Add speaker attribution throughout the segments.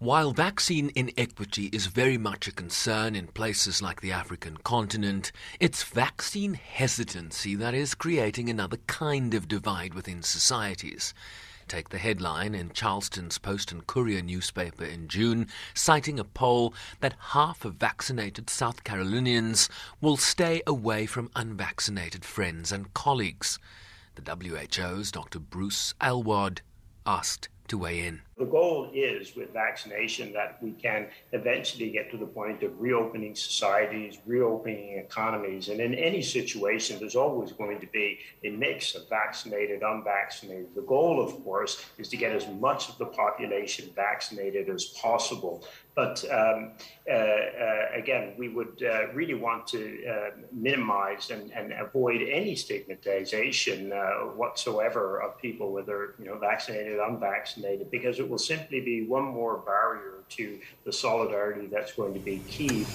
Speaker 1: While vaccine inequity is very much a concern in places like the African continent, it's vaccine hesitancy that is creating another kind of divide within societies. Take the headline in Charleston's Post and Courier newspaper in June, citing a poll that half of vaccinated South Carolinians will stay away from unvaccinated friends and colleagues. The WHO's Dr. Bruce Aylward asked to weigh in.
Speaker 2: The goal is with vaccination that we can eventually get to the point of reopening societies, reopening economies. And in any situation, there's always going to be a mix of vaccinated, unvaccinated. The goal, of course, is to get as much of the population vaccinated as possible. But um, uh, uh, again, we would uh, really want to uh, minimize and, and, avoid any stigmatization uh, whatsoever of people, whether you know vaccinated, unvaccinated, because it will simply be one more barrier to the solidarity that's going to be key.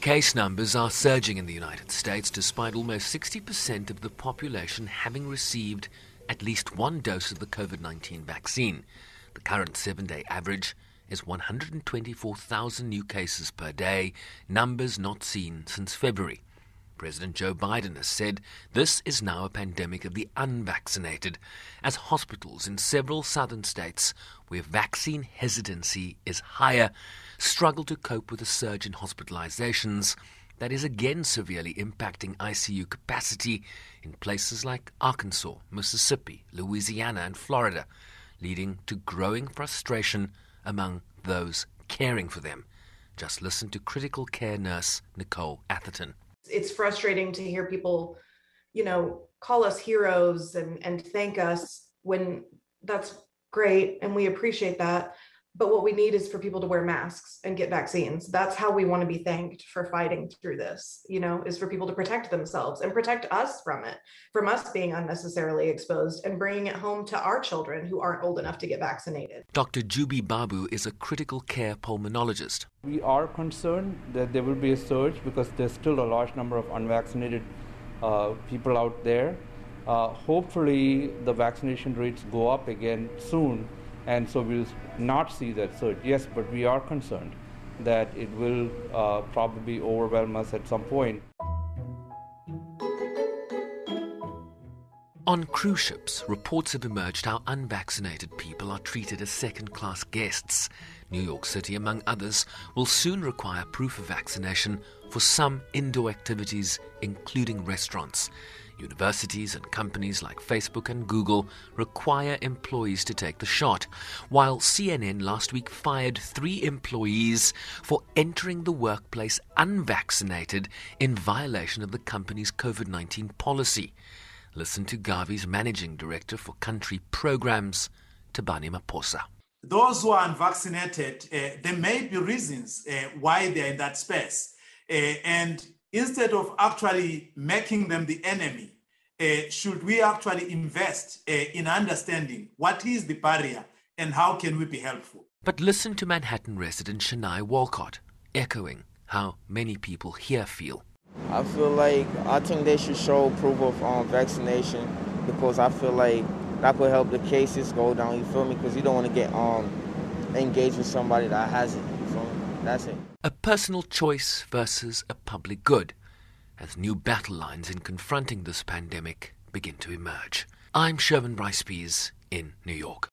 Speaker 1: Case numbers are surging in the United States despite almost 60% of the population having received at least one dose of the COVID 19 vaccine. The current seven day average is 124,000 new cases per day, numbers not seen since February. President Joe Biden has said this is now a pandemic of the unvaccinated, as hospitals in several southern states where vaccine hesitancy is higher struggle to cope with a surge in hospitalizations that is again severely impacting ICU capacity in places like Arkansas, Mississippi, Louisiana, and Florida, leading to growing frustration among those caring for them. Just listen to critical care nurse Nicole Atherton
Speaker 3: it's frustrating to hear people, you know, call us heroes and and thank us when that's great and we appreciate that but what we need is for people to wear masks and get vaccines. That's how we want to be thanked for fighting through this you know is for people to protect themselves and protect us from it from us being unnecessarily exposed and bringing it home to our children who aren't old enough to get vaccinated.
Speaker 1: Dr juby babu is a critical care pulmonologist.
Speaker 4: We are concerned that there will be a surge because there's still a large number of unvaccinated uh, people out there. Uh, hopefully the vaccination rates go up again soon and so we'll not see that surge. Yes, but we are concerned that it will uh, probably overwhelm us at some point.
Speaker 1: On cruise ships, reports have emerged how unvaccinated people are treated as second class guests. New York City, among others, will soon require proof of vaccination for some indoor activities, including restaurants. Universities and companies like Facebook and Google require employees to take the shot, while CNN last week fired three employees for entering the workplace unvaccinated in violation of the company's COVID 19 policy. Listen to Gavi's managing director for country programs, Thabani Maphosa.
Speaker 5: Those who are unvaccinated, uh, there may be reasons uh, why they're in that space. Uh, and instead of actually making them the enemy, uh, should we actually invest uh, in understanding what is the barrier and how can we be helpful?
Speaker 1: But listen to Manhattan resident Shania Walcott, echoing how many people here feel.
Speaker 6: I feel like I think they should show proof of um, vaccination because I feel like that could help the cases go down. You feel me? Because you don't want to get um engaged with somebody that has it. You feel me? That's it.
Speaker 1: A personal choice versus a public good, as new battle lines in confronting this pandemic begin to emerge. I'm Sherman Bryce in New York.